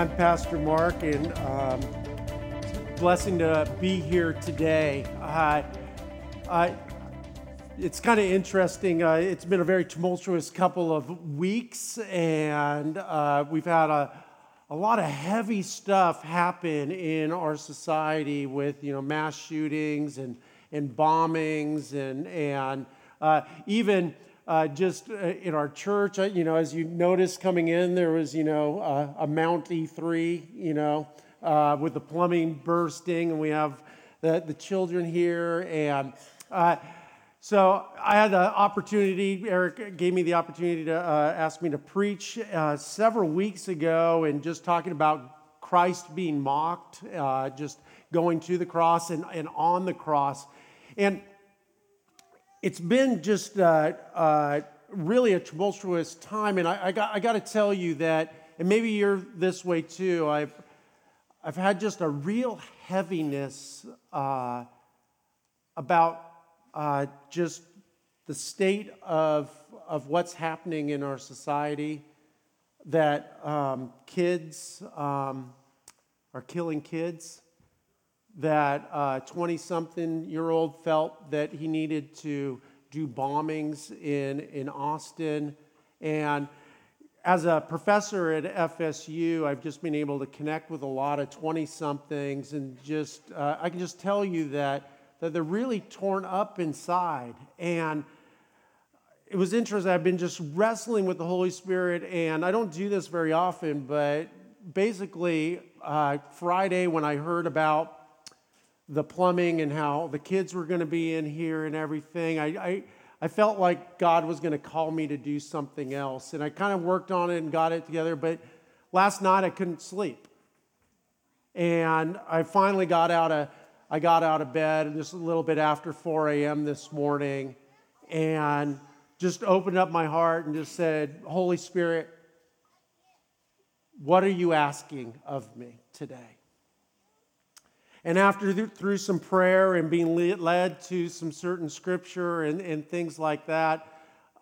I'm Pastor Mark, and um, blessing to be here today. Uh, uh, it's kind of interesting. Uh, it's been a very tumultuous couple of weeks, and uh, we've had a, a lot of heavy stuff happen in our society with you know mass shootings and and bombings and and uh, even uh, just uh, in our church, uh, you know, as you noticed coming in, there was, you know, uh, a Mount E3, you know, uh, with the plumbing bursting, and we have the, the children here. And uh, so I had the opportunity, Eric gave me the opportunity to ask me to preach several weeks ago and just talking about Christ being mocked, just going to the cross and, and on the cross. And it's been just uh, uh, really a tumultuous time, and I, I got, I got to tell you that, and maybe you're this way too. I've, I've had just a real heaviness uh, about uh, just the state of, of what's happening in our society. That um, kids um, are killing kids that a 20 something year old felt that he needed to do bombings in, in Austin. And as a professor at FSU, I've just been able to connect with a lot of 20 somethings, and just uh, I can just tell you that, that they're really torn up inside. And it was interesting. I've been just wrestling with the Holy Spirit, and I don't do this very often, but basically, uh, Friday when I heard about the plumbing and how the kids were going to be in here and everything. I, I, I felt like God was going to call me to do something else. And I kind of worked on it and got it together. But last night I couldn't sleep. And I finally got out of, I got out of bed just a little bit after 4 a.m. this morning and just opened up my heart and just said, Holy Spirit, what are you asking of me today? And after through some prayer and being led to some certain scripture and, and things like that,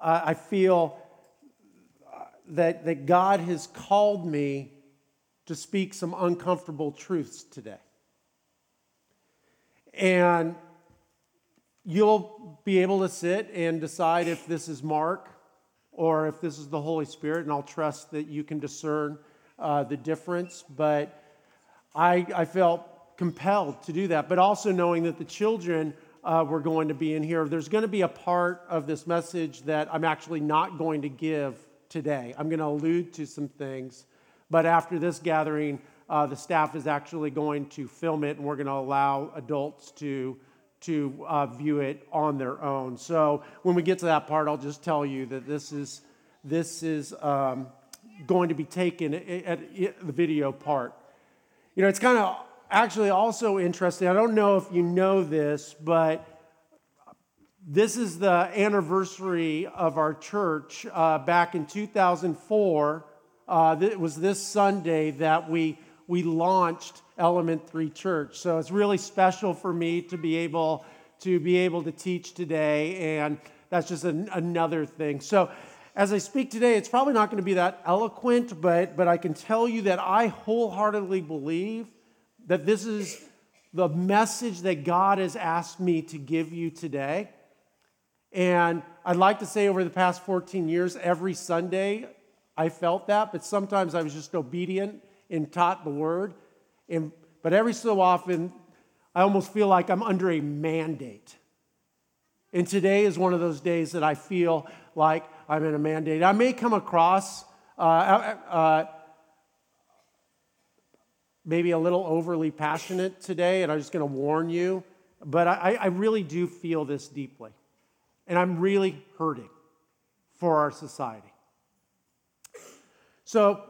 uh, I feel uh, that, that God has called me to speak some uncomfortable truths today. And you'll be able to sit and decide if this is Mark or if this is the Holy Spirit, and I'll trust that you can discern uh, the difference. But I, I felt compelled to do that, but also knowing that the children uh, were going to be in here. There's going to be a part of this message that I'm actually not going to give today. I'm going to allude to some things, but after this gathering, uh, the staff is actually going to film it, and we're going to allow adults to to uh, view it on their own. So when we get to that part, I'll just tell you that this is this is um, going to be taken at, at, at the video part. You know, it's kind of actually also interesting. I don't know if you know this, but this is the anniversary of our church. Uh, back in 2004, uh, it was this Sunday that we, we launched Element 3 Church. So it's really special for me to be able to be able to teach today, and that's just an, another thing. So as I speak today, it's probably not going to be that eloquent, but, but I can tell you that I wholeheartedly believe that this is the message that God has asked me to give you today. And I'd like to say over the past 14 years, every Sunday I felt that, but sometimes I was just obedient and taught the word. And, but every so often, I almost feel like I'm under a mandate. And today is one of those days that I feel like I'm in a mandate. I may come across uh, uh, uh maybe a little overly passionate today, and I'm just going to warn you, but I, I really do feel this deeply. And I'm really hurting for our society. So,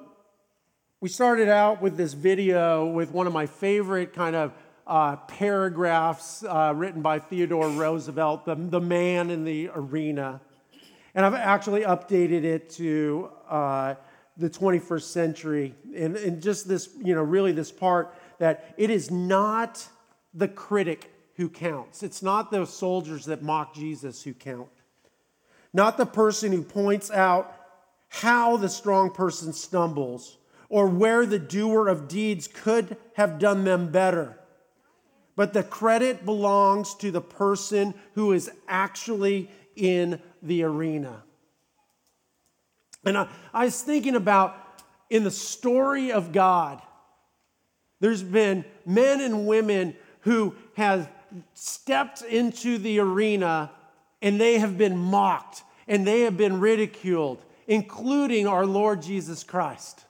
we started out with this video with one of my favorite kind of uh, paragraphs uh, written by Theodore Roosevelt, the, the man in the arena. And I've actually updated it to uh, the 21st century and, and just this, you know, really this part that it is not the critic who counts. It's not those soldiers that mock Jesus who count. Not the person who points out how the strong person stumbles or where the doer of deeds could have done them better. But the credit belongs to the person who is actually in the arena. And I, I was thinking about in the story of God, there's been men and women who have stepped into the arena and they have been mocked and they have been ridiculed, including our Lord Jesus Christ.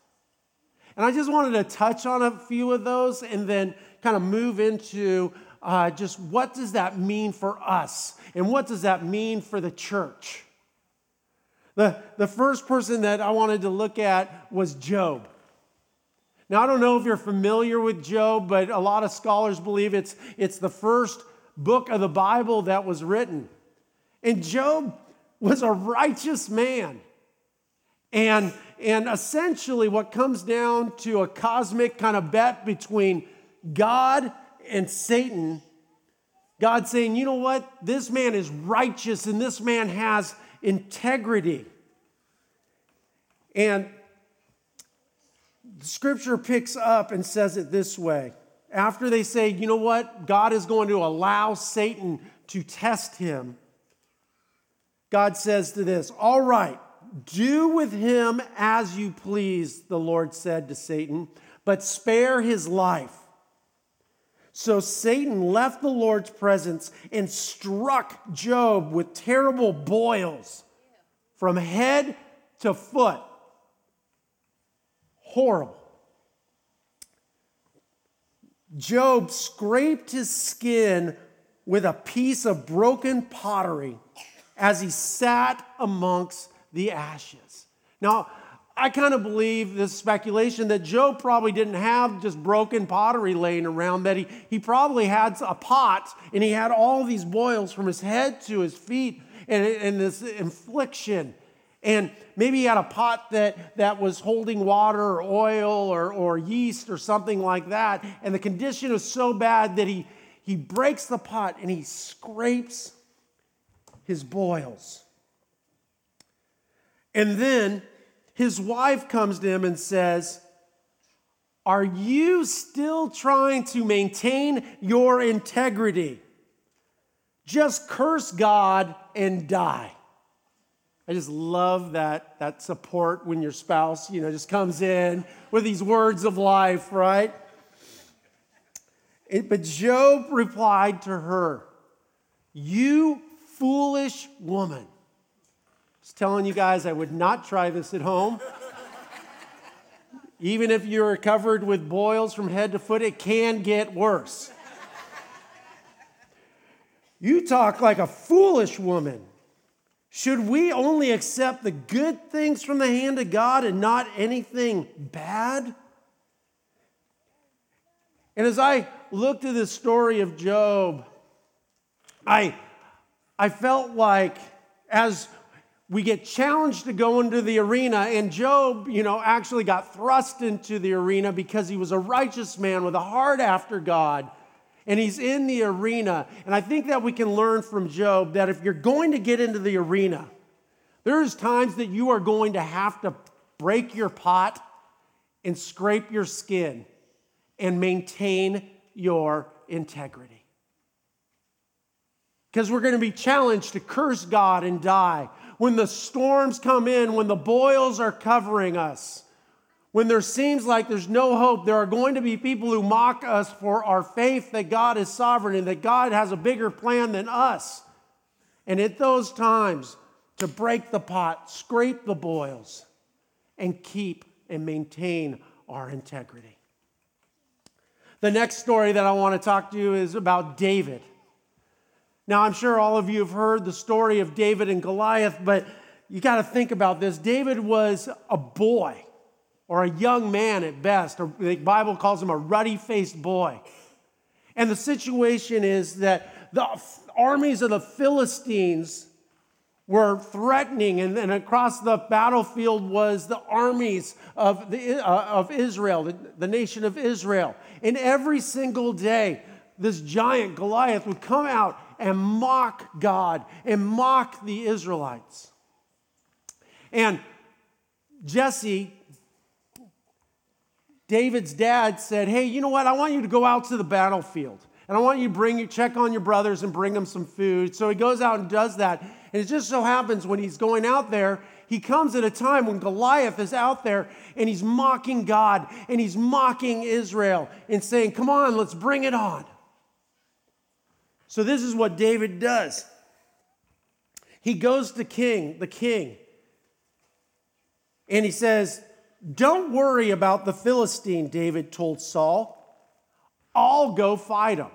And I just wanted to touch on a few of those and then kind of move into uh, just what does that mean for us and what does that mean for the church. The, the first person that I wanted to look at was Job. Now, I don't know if you're familiar with Job, but a lot of scholars believe it's, it's the first book of the Bible that was written. And Job was a righteous man. And, and essentially, what comes down to a cosmic kind of bet between God and Satan, God saying, you know what? This man is righteous and this man has integrity. And scripture picks up and says it this way. After they say, you know what? God is going to allow Satan to test him. God says to this, All right, do with him as you please, the Lord said to Satan, but spare his life. So Satan left the Lord's presence and struck Job with terrible boils from head to foot. Horrible. Job scraped his skin with a piece of broken pottery as he sat amongst the ashes. Now, I kind of believe this speculation that Job probably didn't have just broken pottery laying around, that he, he probably had a pot and he had all these boils from his head to his feet and, and this infliction. And maybe he had a pot that, that was holding water or oil or, or yeast or something like that. And the condition was so bad that he, he breaks the pot and he scrapes his boils. And then his wife comes to him and says, Are you still trying to maintain your integrity? Just curse God and die. I just love that, that support when your spouse, you know, just comes in with these words of life, right? It, but Job replied to her, You foolish woman. Just telling you guys, I would not try this at home. Even if you're covered with boils from head to foot, it can get worse. You talk like a foolish woman. Should we only accept the good things from the hand of God and not anything bad? And as I looked at the story of Job, I, I felt like as we get challenged to go into the arena, and Job, you know, actually got thrust into the arena because he was a righteous man with a heart after God and he's in the arena. And I think that we can learn from Job that if you're going to get into the arena, there's times that you are going to have to break your pot and scrape your skin and maintain your integrity. Because we're going to be challenged to curse God and die. When the storms come in, when the boils are covering us, when there seems like there's no hope, there are going to be people who mock us for our faith that God is sovereign and that God has a bigger plan than us. And at those times, to break the pot, scrape the boils, and keep and maintain our integrity. The next story that I want to talk to you is about David. Now, I'm sure all of you have heard the story of David and Goliath, but you got to think about this. David was a boy or a young man at best, the Bible calls him a ruddy faced boy. And the situation is that the armies of the Philistines were threatening, and, and across the battlefield was the armies of, the, uh, of Israel, the, the nation of Israel. And every single day, this giant Goliath would come out and mock God and mock the Israelites. And Jesse David's dad said, Hey, you know what? I want you to go out to the battlefield. And I want you to bring you check on your brothers and bring them some food. So he goes out and does that. And it just so happens when he's going out there, he comes at a time when Goliath is out there and he's mocking God and he's mocking Israel and saying, Come on, let's bring it on. So this is what David does. He goes to king, the king, and he says, Don't worry about the Philistine, David told Saul. I'll go fight him.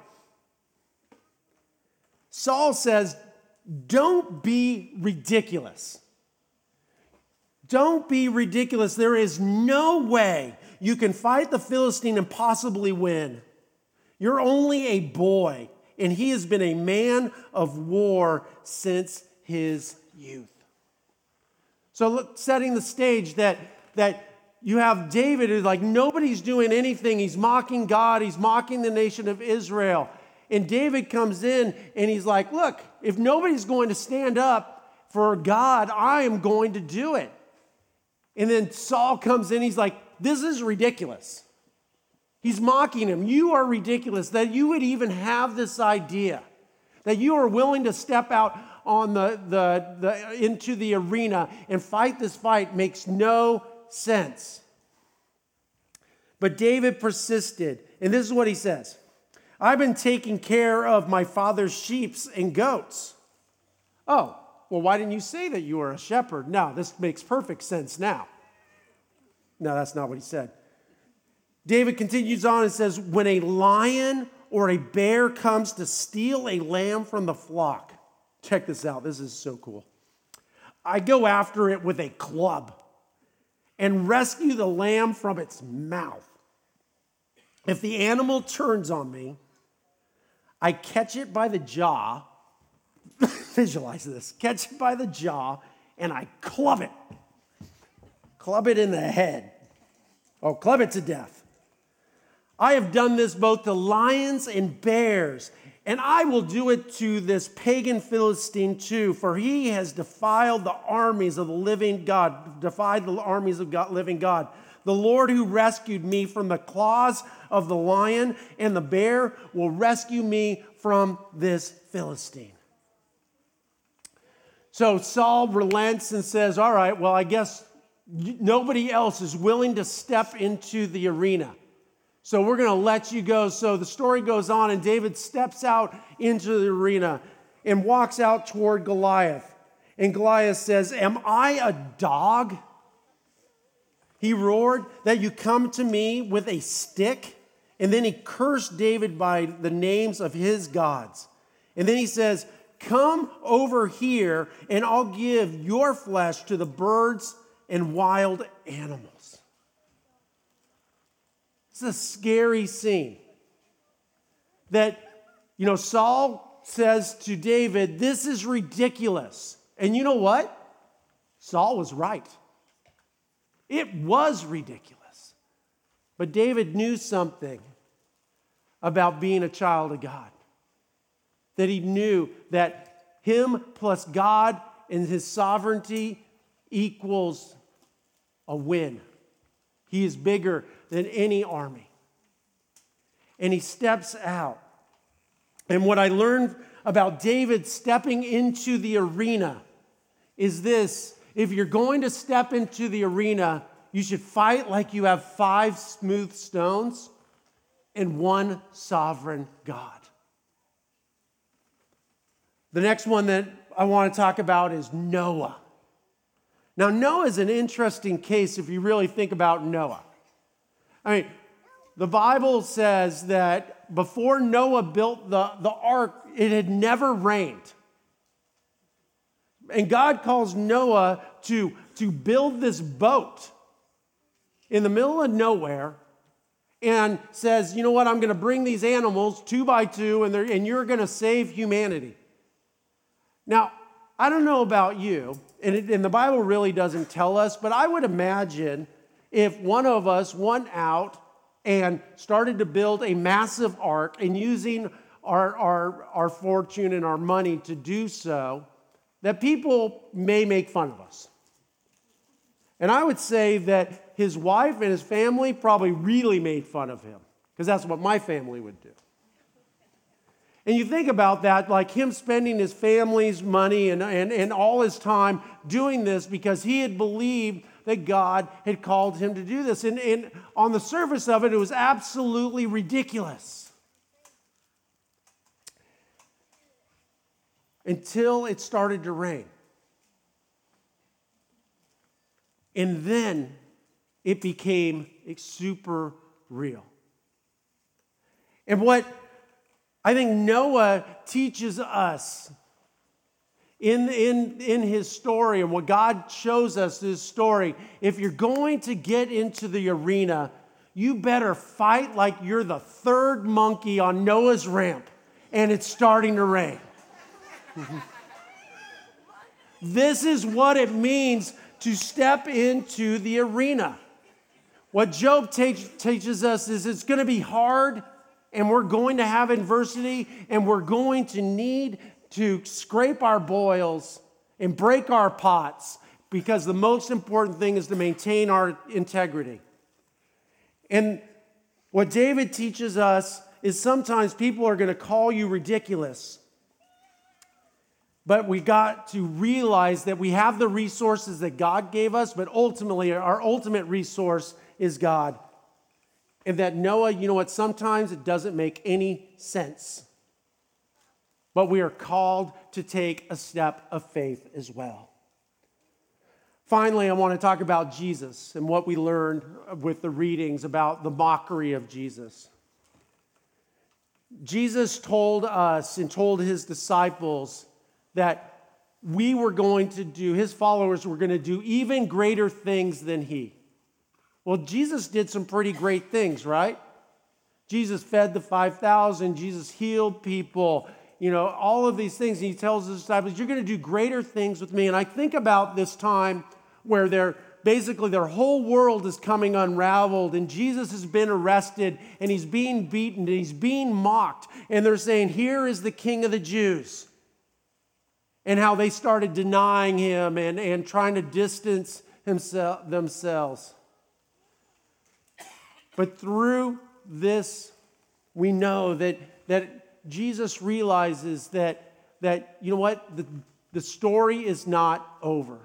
Saul says, Don't be ridiculous. Don't be ridiculous. There is no way you can fight the Philistine and possibly win. You're only a boy, and he has been a man of war since his youth. So, setting the stage that, that you have David who's like, nobody's doing anything. He's mocking God, he's mocking the nation of Israel. And David comes in and he's like, look, if nobody's going to stand up for God, I am going to do it. And then Saul comes in, he's like, this is ridiculous. He's mocking him. You are ridiculous that you would even have this idea, that you are willing to step out on the, the, the, into the arena and fight this fight makes no sense. But David persisted, and this is what he says I've been taking care of my father's sheep and goats. Oh, well, why didn't you say that you were a shepherd? No, this makes perfect sense now. No, that's not what he said. David continues on and says, When a lion or a bear comes to steal a lamb from the flock, Check this out. This is so cool. I go after it with a club and rescue the lamb from its mouth. If the animal turns on me, I catch it by the jaw. Visualize this catch it by the jaw and I club it. Club it in the head. Oh, club it to death. I have done this both to lions and bears and I will do it to this pagan Philistine too, for he has defiled the armies of the living God, defied the armies of God, living God. The Lord who rescued me from the claws of the lion and the bear will rescue me from this Philistine. So Saul relents and says, All right, well, I guess nobody else is willing to step into the arena. So we're going to let you go. So the story goes on, and David steps out into the arena and walks out toward Goliath. And Goliath says, Am I a dog? He roared, That you come to me with a stick? And then he cursed David by the names of his gods. And then he says, Come over here, and I'll give your flesh to the birds and wild animals. It's a scary scene. That, you know, Saul says to David, This is ridiculous. And you know what? Saul was right. It was ridiculous. But David knew something about being a child of God. That he knew that him plus God and his sovereignty equals a win. He is bigger than any army. And he steps out. And what I learned about David stepping into the arena is this if you're going to step into the arena, you should fight like you have five smooth stones and one sovereign God. The next one that I want to talk about is Noah. Now, Noah is an interesting case if you really think about Noah. I mean, the Bible says that before Noah built the, the ark, it had never rained. And God calls Noah to, to build this boat in the middle of nowhere and says, You know what? I'm going to bring these animals two by two, and, and you're going to save humanity. Now, I don't know about you, and, it, and the Bible really doesn't tell us, but I would imagine if one of us went out and started to build a massive ark and using our, our, our fortune and our money to do so, that people may make fun of us. And I would say that his wife and his family probably really made fun of him because that's what my family would do. And you think about that, like him spending his family's money and, and, and all his time doing this because he had believed that God had called him to do this. And, and on the surface of it, it was absolutely ridiculous. Until it started to rain. And then it became super real. And what I think Noah teaches us in, in, in his story and what God shows us his story, if you're going to get into the arena, you better fight like you're the third monkey on Noah's ramp and it's starting to rain. this is what it means to step into the arena. What Job teaches us is it's going to be hard and we're going to have adversity and we're going to need to scrape our boils and break our pots because the most important thing is to maintain our integrity. And what David teaches us is sometimes people are going to call you ridiculous. But we got to realize that we have the resources that God gave us, but ultimately, our ultimate resource is God. And that Noah, you know what, sometimes it doesn't make any sense. But we are called to take a step of faith as well. Finally, I want to talk about Jesus and what we learned with the readings about the mockery of Jesus. Jesus told us and told his disciples that we were going to do, his followers were going to do even greater things than he. Well, Jesus did some pretty great things, right? Jesus fed the 5,000, Jesus healed people, you know, all of these things. And he tells his disciples, You're going to do greater things with me. And I think about this time where they're basically their whole world is coming unraveled and Jesus has been arrested and he's being beaten and he's being mocked. And they're saying, Here is the king of the Jews. And how they started denying him and, and trying to distance himself, themselves. But through this, we know that, that Jesus realizes that, that, you know what, the, the story is not over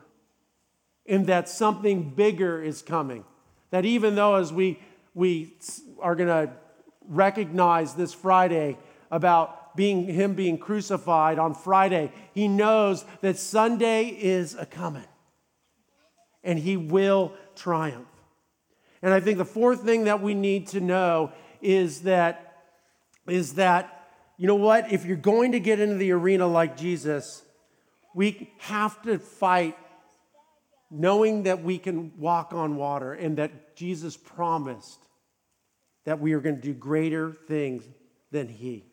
and that something bigger is coming. That even though, as we, we are going to recognize this Friday about being him being crucified on Friday, he knows that Sunday is a coming and he will triumph. And I think the fourth thing that we need to know is that, is that, you know what, if you're going to get into the arena like Jesus, we have to fight knowing that we can walk on water and that Jesus promised that we are going to do greater things than he.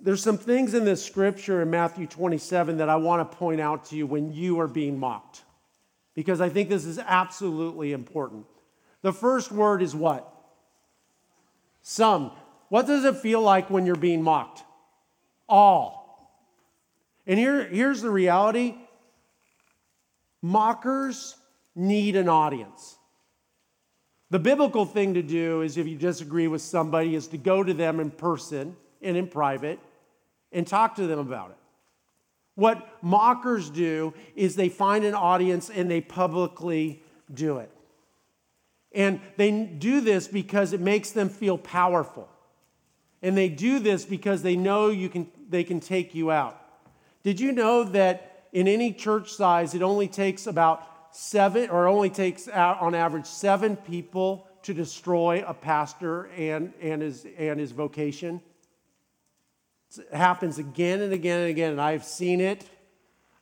There's some things in this scripture in Matthew 27 that I want to point out to you when you are being mocked because I think this is absolutely important. The first word is what? Some. What does it feel like when you're being mocked? All. And here, here's the reality mockers need an audience. The biblical thing to do is if you disagree with somebody is to go to them in person and in private and talk to them about it. What mockers do is they find an audience and they publicly do it. And they do this because it makes them feel powerful. And they do this because they know you can, they can take you out. Did you know that in any church size, it only takes about seven, or only takes out on average seven people to destroy a pastor and, and, his, and his vocation? It happens again and again and again, and I've seen it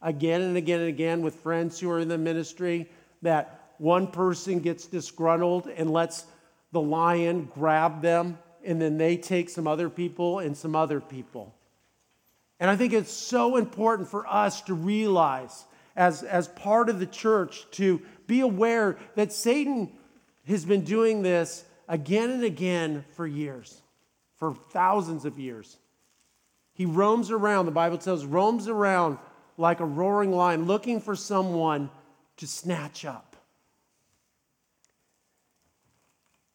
again and again and again with friends who are in the ministry that one person gets disgruntled and lets the lion grab them, and then they take some other people and some other people. And I think it's so important for us to realize, as, as part of the church, to be aware that Satan has been doing this again and again for years, for thousands of years. He roams around, the Bible tells, roams around like a roaring lion looking for someone to snatch up.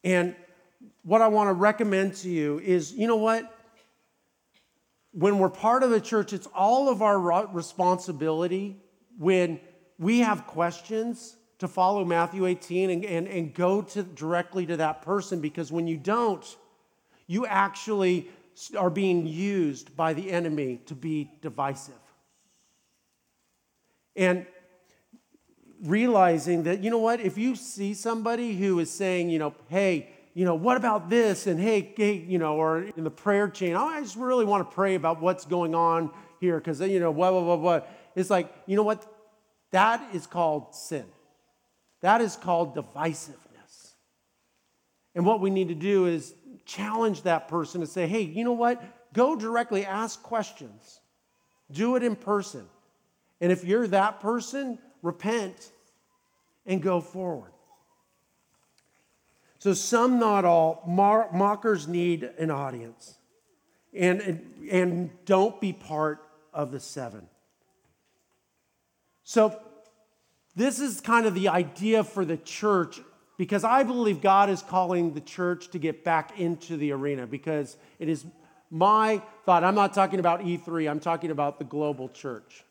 And what I want to recommend to you is you know what? When we're part of the church, it's all of our responsibility when we have questions to follow Matthew 18 and, and, and go to directly to that person because when you don't, you actually are being used by the enemy to be divisive. And realizing that, you know what, if you see somebody who is saying, you know, hey, you know, what about this? And hey, hey you know, or in the prayer chain, oh, I just really want to pray about what's going on here because, you know, blah, blah, blah, blah. It's like, you know what? That is called sin. That is called divisiveness. And what we need to do is challenge that person to say, hey, you know what? Go directly, ask questions, do it in person. And if you're that person, repent and go forward. So, some, not all, mockers need an audience. And, and, and don't be part of the seven. So, this is kind of the idea for the church because I believe God is calling the church to get back into the arena because it is my thought. I'm not talking about E3, I'm talking about the global church.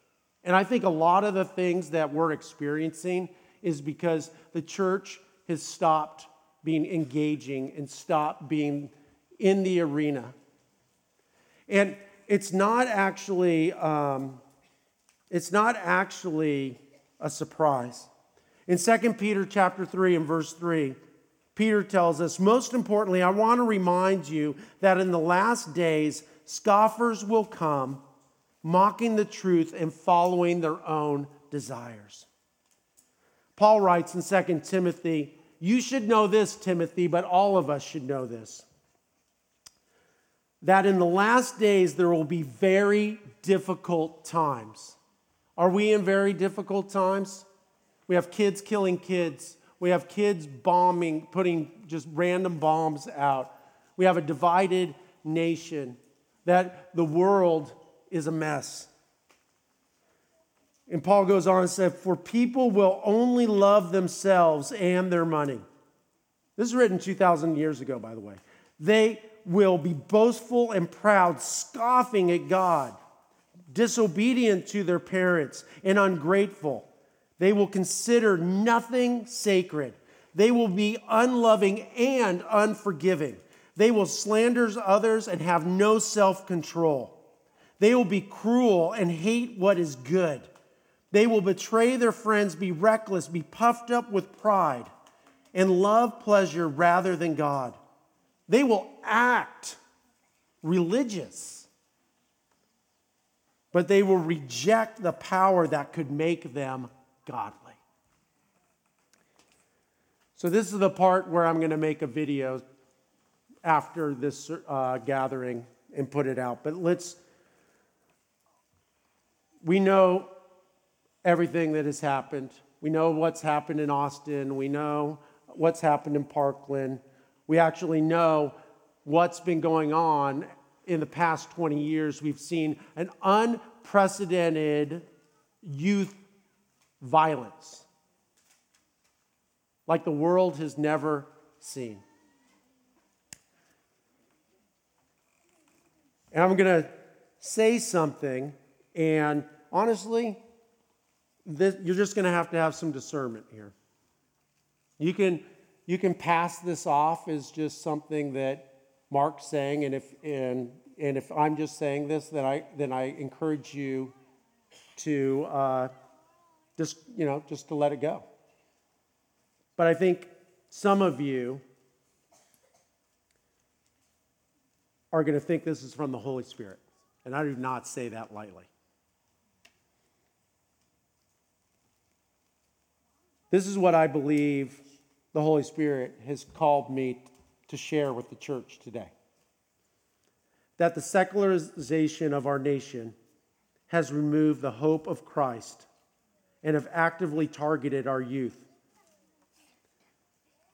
And I think a lot of the things that we're experiencing is because the church has stopped being engaging and stop being in the arena. And it's not actually, um, it's not actually a surprise. In 2 Peter chapter 3 and verse 3, Peter tells us, most importantly, I want to remind you that in the last days, scoffers will come, mocking the truth and following their own desires. Paul writes in 2 Timothy, You should know this, Timothy, but all of us should know this. That in the last days there will be very difficult times. Are we in very difficult times? We have kids killing kids. We have kids bombing, putting just random bombs out. We have a divided nation, that the world is a mess. And Paul goes on and said, For people will only love themselves and their money. This is written 2,000 years ago, by the way. They will be boastful and proud, scoffing at God, disobedient to their parents, and ungrateful. They will consider nothing sacred. They will be unloving and unforgiving. They will slander others and have no self control. They will be cruel and hate what is good. They will betray their friends, be reckless, be puffed up with pride, and love pleasure rather than God. They will act religious, but they will reject the power that could make them godly. So, this is the part where I'm going to make a video after this uh, gathering and put it out. But let's, we know everything that has happened. We know what's happened in Austin. We know what's happened in Parkland. We actually know what's been going on in the past 20 years. We've seen an unprecedented youth violence like the world has never seen. And I'm going to say something, and honestly, this, you're just going to have to have some discernment here. You can, you can pass this off as just something that Mark's saying, and if, and, and if I'm just saying this, then I, then I encourage you to uh, just, you know, just to let it go. But I think some of you are going to think this is from the Holy Spirit. And I do not say that lightly. This is what I believe the Holy Spirit has called me to share with the church today. That the secularization of our nation has removed the hope of Christ and have actively targeted our youth.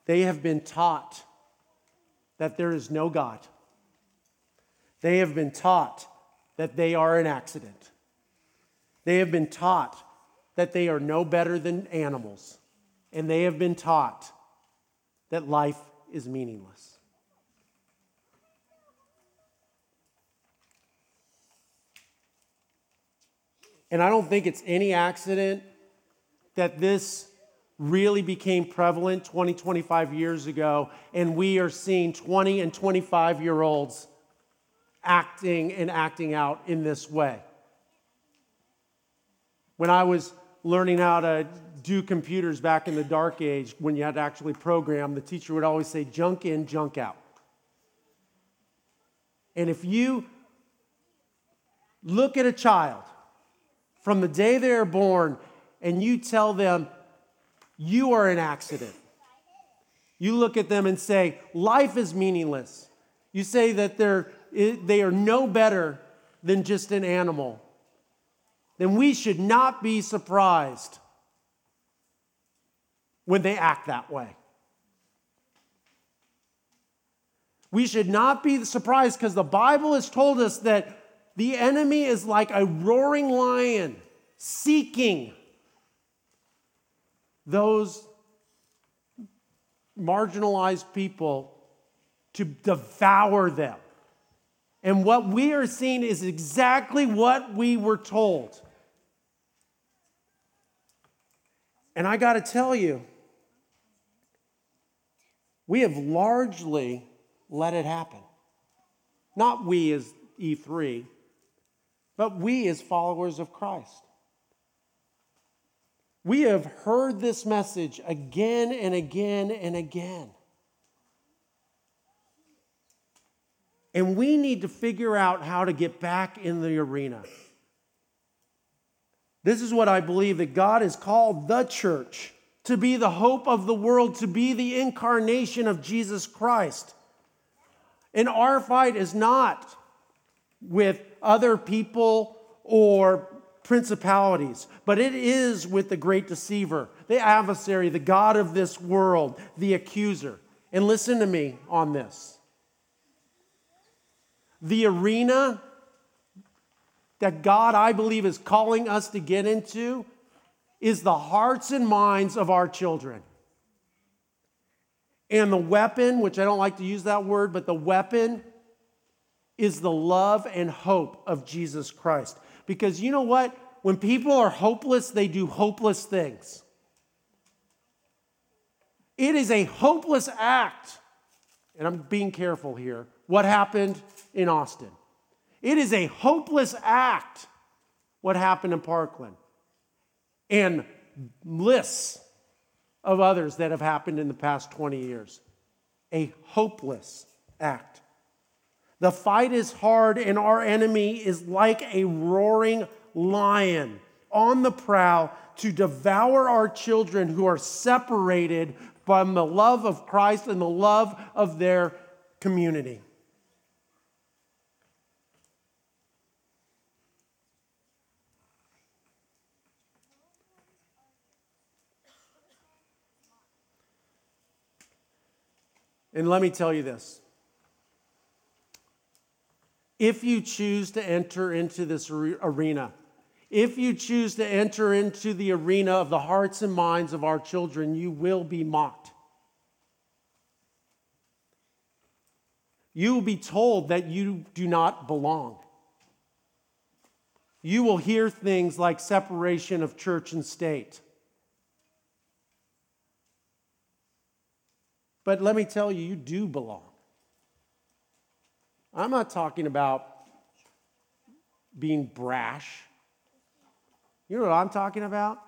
They have been taught that there is no God. They have been taught that they are an accident. They have been taught that they are no better than animals. And they have been taught that life is meaningless. And I don't think it's any accident that this really became prevalent 20, 25 years ago, and we are seeing 20 and 25 year olds acting and acting out in this way. When I was learning how to do computers back in the dark age, when you had to actually program, the teacher would always say, junk in, junk out. And if you look at a child from the day they're born and you tell them you are an accident. You look at them and say, life is meaningless. You say that they're, they are no better than just an animal. Then we should not be surprised when they act that way. We should not be surprised because the Bible has told us that the enemy is like a roaring lion seeking those marginalized people to devour them. And what we are seeing is exactly what we were told. And I got to tell you, we have largely let it happen. Not we as E3, but we as followers of Christ. We have heard this message again and again and again. And we need to figure out how to get back in the arena. This is what I believe that God has called the church to be the hope of the world, to be the incarnation of Jesus Christ. And our fight is not with other people or principalities, but it is with the great deceiver, the adversary, the God of this world, the accuser. And listen to me on this. The arena that God, I believe, is calling us to get into is the hearts and minds of our children. And the weapon, which I don't like to use that word, but the weapon is the love and hope of Jesus Christ. Because you know what? When people are hopeless, they do hopeless things. It is a hopeless act, and I'm being careful here, what happened in Austin. It is a hopeless act, what happened in Parkland. And lists of others that have happened in the past 20 years. A hopeless act. The fight is hard, and our enemy is like a roaring lion on the prowl to devour our children who are separated from the love of Christ and the love of their community. And let me tell you this if you choose to enter into this arena, if you choose to enter into the arena of the hearts and minds of our children, you will be mocked. You will be told that you do not belong. You will hear things like separation of church and state. But let me tell you, you do belong. I'm not talking about being brash. You know what I'm talking about?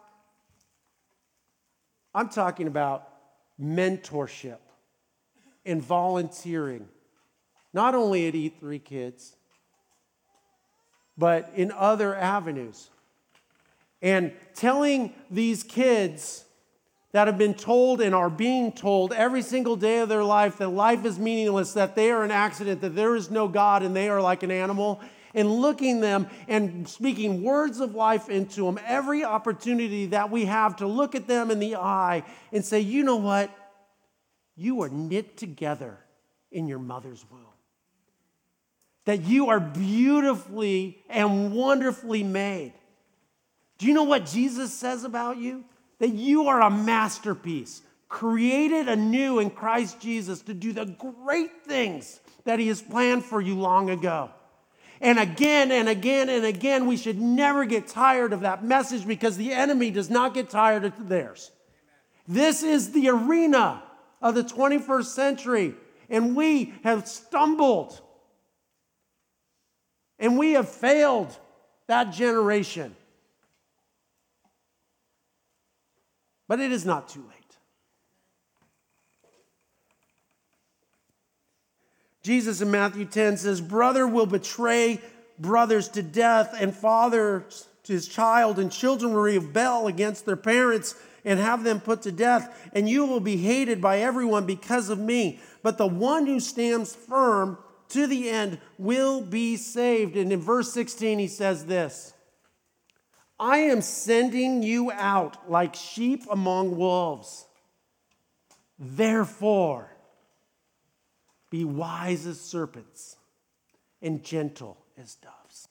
I'm talking about mentorship and volunteering, not only at E3 Kids, but in other avenues. And telling these kids that have been told and are being told every single day of their life that life is meaningless, that they are an accident, that there is no God and they are like an animal, and looking them and speaking words of life into them every opportunity that we have to look at them in the eye and say, you know what? You are knit together in your mother's womb. That you are beautifully and wonderfully made. Do you know what Jesus says about you? That you are a masterpiece. created anew in Christ Jesus to do the great things that He has planned for you long ago. And again and again and again, we should never get tired of that message because the enemy does not get tired of theirs. This is the arena of the 21st century, and we have stumbled and we have failed that generation. But it is not too late. Jesus in Matthew 10 says, Brother will betray brothers to death, and fathers to his child, and children will rebel against their parents and have them put to death, and you will be hated by everyone because of me. But the one who stands firm to the end will be saved. And in verse 16, he says this I am sending you out like sheep among wolves. Therefore, be wise as serpents and gentle as doves.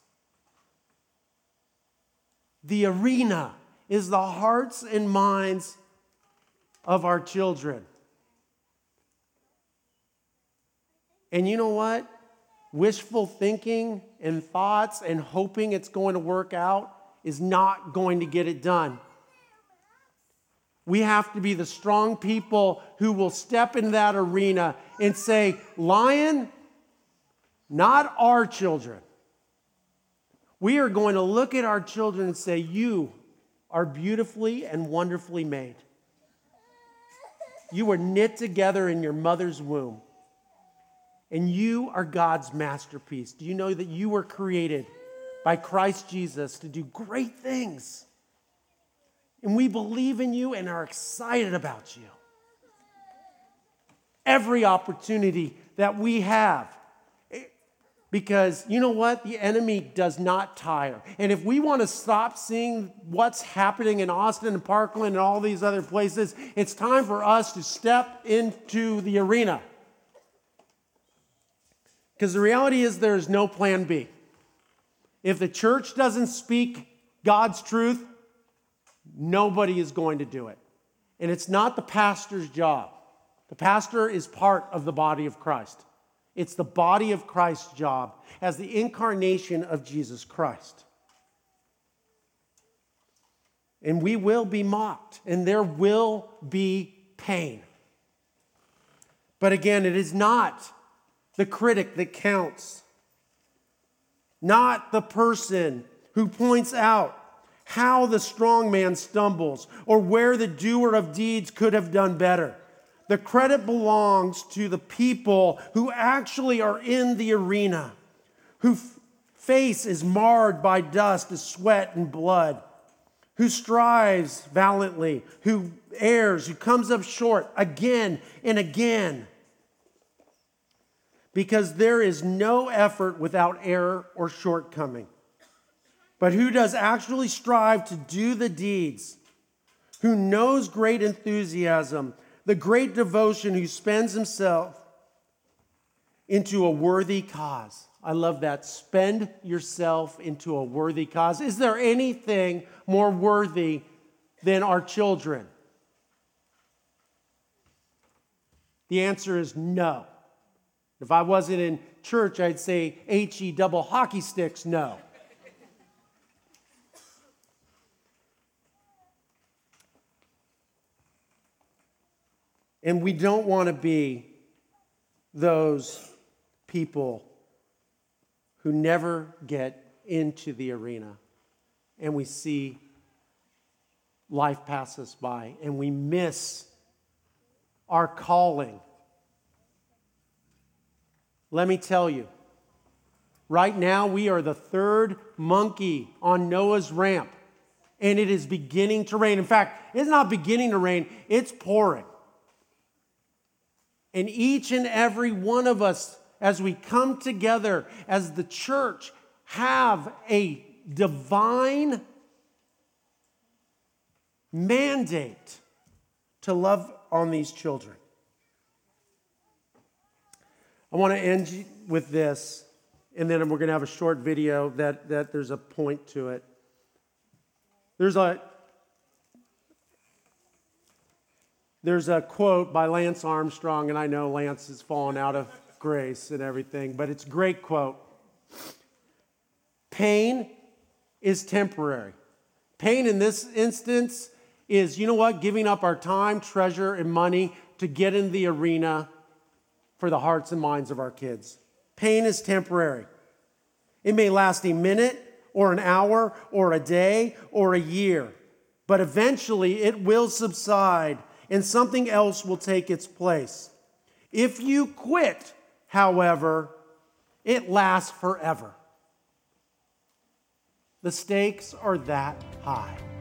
The arena is the hearts and minds of our children. And you know what? Wishful thinking and thoughts and hoping it's going to work out is not going to get it done. We have to be the strong people who will step in that arena and say, Lion, not our children. We are going to look at our children and say, You are beautifully and wonderfully made. You were knit together in your mother's womb. And you are God's masterpiece. Do you know that you were created by Christ Jesus to do great things? And we believe in you and are excited about you. Every opportunity that we have. Eh, because you know what? The enemy does not tire. And if we want to stop seeing what's happening in Austin and Parkland and all these other places, it's time for us to step into the arena. Because the reality is there's no plan B. If the church doesn't speak God's truth, Nobody is going to do it. And it's not the pastor's job. The pastor is part of the body of Christ. It's the body of Christ's job as the incarnation of Jesus Christ. And we will be mocked, and there will be pain. But again, it is not the critic that counts, not the person who points out how the strong man stumbles or where the doer of deeds could have done better. The credit belongs to the people who actually are in the arena, whose face is marred by dust, sweat, and blood, who strives valiantly, who errs, who comes up short again and again. Because there is no effort without error or shortcoming but who does actually strive to do the deeds, who knows great enthusiasm, the great devotion, who spends himself into a worthy cause. I love that. Spend yourself into a worthy cause. Is there anything more worthy than our children? The answer is no. If I wasn't in church, I'd say HE double hockey sticks, no. And we don't want to be those people who never get into the arena and we see life pass us by and we miss our calling. Let me tell you, right now we are the third monkey on Noah's ramp and it is beginning to rain. In fact, it's not beginning to rain, it's pouring. And each and every one of us, as we come together as the church, have a divine mandate to love on these children. I want to end with this, and then we're going to have a short video that, that there's a point to it. There's a There's a quote by Lance Armstrong, and I know Lance has fallen out of grace and everything, but it's a great quote. Pain is temporary. Pain in this instance is, you know what, giving up our time, treasure, and money to get in the arena for the hearts and minds of our kids. Pain is temporary. It may last a minute or an hour or a day or a year, but eventually it will subside and something else will take its place. If you quit, however, it lasts forever. The stakes are that high.